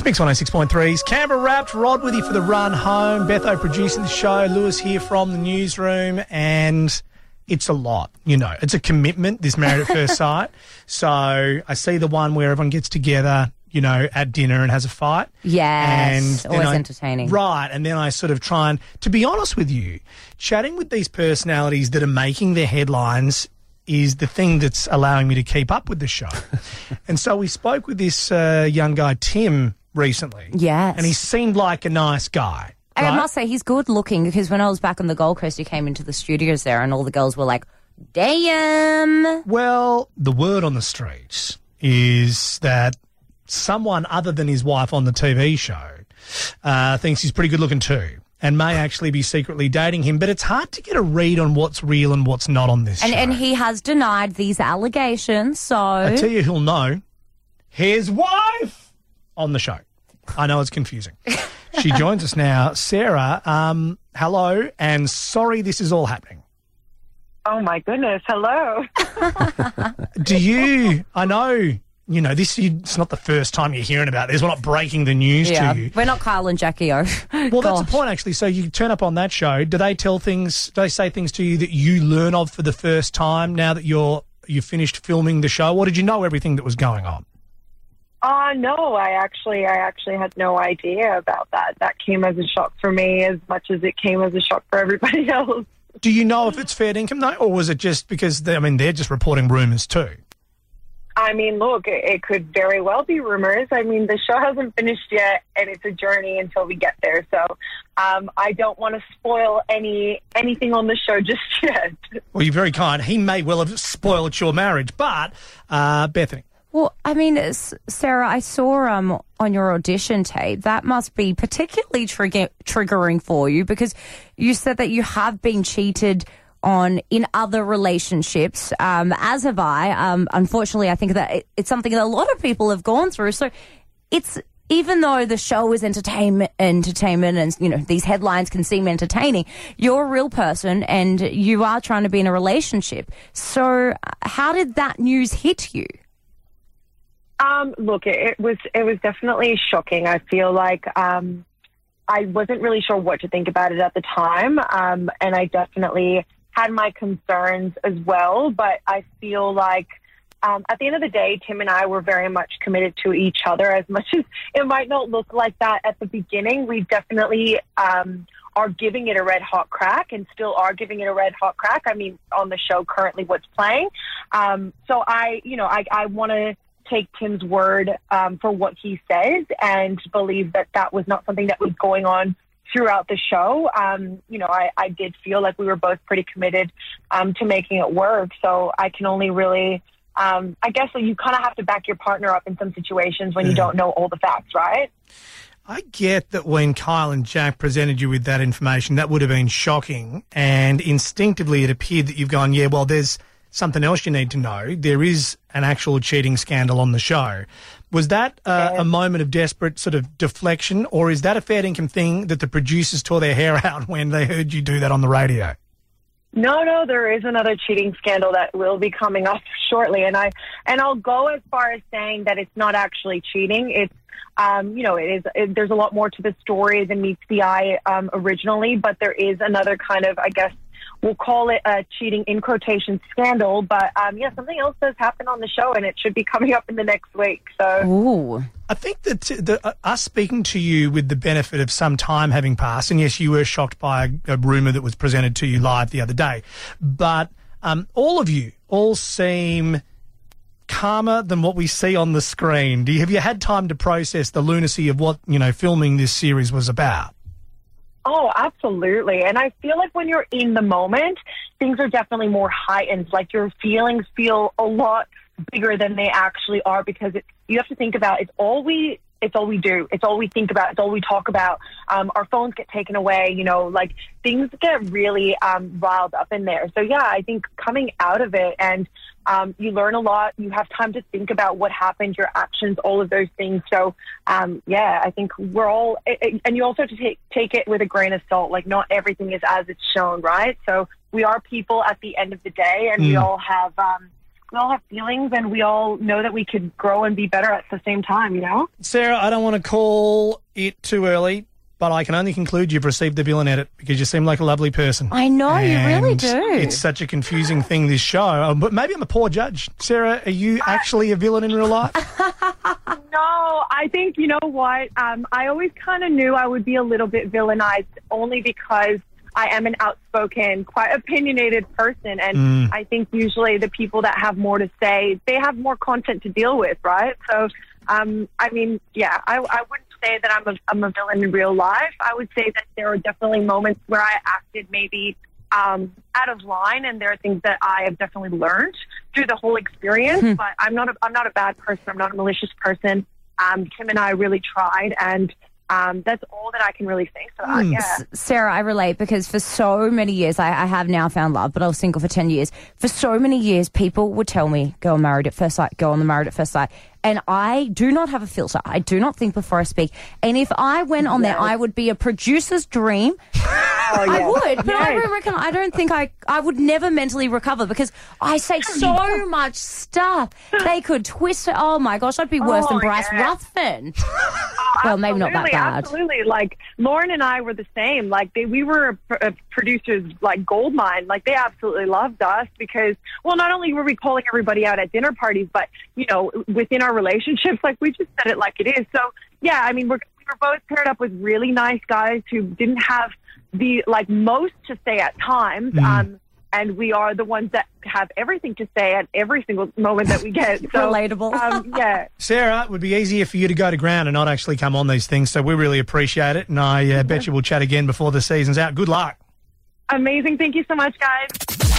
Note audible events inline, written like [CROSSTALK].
It's Mix 106.3's Canberra Wrapped. Rod with you for the run home. Betho producing the show. Lewis here from the newsroom. And it's a lot, you know. It's a commitment, this Married at [LAUGHS] First Sight. So I see the one where everyone gets together, you know, at dinner and has a fight. Yes, then always I- entertaining. Right. And then I sort of try and, to be honest with you, chatting with these personalities that are making their headlines is the thing that's allowing me to keep up with the show. [LAUGHS] and so we spoke with this uh, young guy, Tim, recently. Yes. And he seemed like a nice guy. And I must say, he's good looking because when I was back on the Gold Coast, he came into the studios there and all the girls were like, damn. Well, the word on the streets is that someone other than his wife on the TV show uh, thinks he's pretty good looking too. And may actually be secretly dating him, but it's hard to get a read on what's real and what's not on this And, show. and he has denied these allegations, so. I tell you he'll know. His wife on the show. I know it's confusing. she joins us now. Sara, um, hello, and sorry this is all happening. Oh my goodness! Hello. [LAUGHS] Do you, I know, you know, this it's not the first time you're hearing about this. We're not breaking the news yeah, to you. we're not Kyle and Jackie O. [LAUGHS] Well, that's the point, actually. So you turn up on that show. Do they tell things, do they say things to you that you learn of for the first time now that you're, you've finished filming the show? Or did you know everything that was going on? Uh no, I actually, I actually had no idea about that. That came as a shock for me as much as it came as a shock for everybody [LAUGHS] else. Do you know if it's fair income though, or was it just because they, I mean they're just reporting rumours too? I mean, look, it, it could very well be rumors. I mean, the show hasn't finished yet, and it's a journey until we get there. So, um, I don't want to spoil any anything on the show [LAUGHS] just yet. Well, you're very kind. He may well have spoiled your marriage, but uh, Bethany, Well, I mean, Sara, I saw um on your audition tape that must be particularly trigger- triggering for you because you said that you have been cheated on in other relationships, um, as have I. Um, unfortunately, I think that it, it's something that a lot of people have gone through. So it's even though the show is entertainment, entertainment, and you know these headlines can seem entertaining, you're a real person and you are trying to be in a relationship. So, uh, how did that news hit you? Um, look, it, was it was definitely shocking. I feel like um, I wasn't really sure what to think about it at the time, um, and I definitely had my concerns as well. But I feel like um, at the end of the day, Tim and I were very much committed to each other. As [LAUGHS] much as it might not look like that at the beginning, we definitely um, are giving it a red hot crack, and still are giving it a red hot crack. I mean, on the show currently, what's playing. Um, so I, you know, I, I want to take Tim's word um, for what he says and believe that that was not something that was going on throughout the show. Um, you know, I, I did feel like we were both pretty committed um, to making it work. So I can only really, um, I guess you kind of have to back your partner up in some situations when you don't know all the facts, right? I get that when Kyle and Jack presented you with that information, that would have been shocking, and instinctively it appeared that you've gone, yeah, well, there's something else you need to know. There is an actual cheating scandal on the show. Was that uh, a moment of desperate sort of deflection, or is that a fair income thing that the producers tore their hair [LAUGHS] out when they heard you do that on the radio? No, no, there is another cheating scandal that will be coming up [LAUGHS] shortly, and I and I'll go as far as saying that it's not actually cheating. It's um, you know, it is. It, there's a lot more to the story than meets the eye um, originally, but there is another kind of, I guess, we'll call it a cheating in quotation scandal. But um, yeah, something else does happen on the show, and it should be coming up in the next week. So Ooh. I think that the, uh, us speaking to you with the benefit of some time having passed, and yes, you were shocked by a, a rumor that was presented to you live the other day, but um, all of you all seem calmer than what we see on the screen. Do you, have you had time to process the lunacy of what you know filming this series was about? Oh, absolutely. And I feel like when you're in the moment, things are definitely more heightened. Like your feelings feel a lot bigger than they actually are because you have to think about it's all we it's all we do. It's all we think about. It's all we talk about. Um, our phones get taken away. You know, like things get really um, riled up in there. So yeah, I think coming out of it and um, you learn a lot. You have time to think about what happened, your actions, all of those things. So um, yeah, I think we're all, and you also have to take take it with a grain of salt. Like not everything is as it's shown, right? So we are people at the end of the day, and we Mm. all have. Um, we all have feelings, and we all know that we could grow and be better at the same time. You know. Sara, I don't want to call it too early, but I can only conclude you've received the villain edit because you seem like a lovely person. I know, you really do. It's such a confusing thing, this show. Um, but maybe I'm a poor judge. Sara, are you actually a villain in real life? [LAUGHS] No, I think you know what. Um, I always kind of knew I would be a little bit villainized, only because I am an outspoken, quite opinionated person, and I think usually the people that have more to say, they have more content to deal with, right? So, um, I mean, yeah, I, I wouldn't say that I'm a, I'm a villain in real life. I would say that there are definitely moments where I acted maybe um, out of line, and there are things that I have definitely learned through the whole experience. But I'm not a, I'm not a bad person. I'm not a malicious person. Um, Tim and I really tried, and um, that's all that I can really say. So uh, yeah, Sara, I relate because for so many years, I, I have now found love, but I was single for 10 years. For so many years, people would tell me, go on married at first sight, go on the married at first sight. And I do not have a filter. I do not think before I speak. And if I went on there, I would be a producer's dream. Oh, I would, but I Yes. don't reckon. I don't think I. I would never mentally recover because I say so much stuff. They could twist it. Oh my gosh, I'd be worse than Oh, Bryce yeah. Ruthven. [LAUGHS] well, maybe not that bad. Absolutely, like Lauren and I were the same. Like they, we were a, a producer's like gold mine. Like they absolutely loved us because, well, not only were we calling everybody out at dinner parties, but you know, within our relationships, like we just said it like it is. So yeah, I mean, we're we were both paired up with really nice guys who didn't have the like most to say at times. Um, and we are the ones that have everything to say at every single moment that we get. [LAUGHS] So, Relatable. Um, [LAUGHS] yeah. Sara, it would be easier for you to go to ground and not actually come on these things. So we really appreciate it. And I uh, bet you we'll chat again before the season's out. Good luck. Amazing. Thank you so much, guys.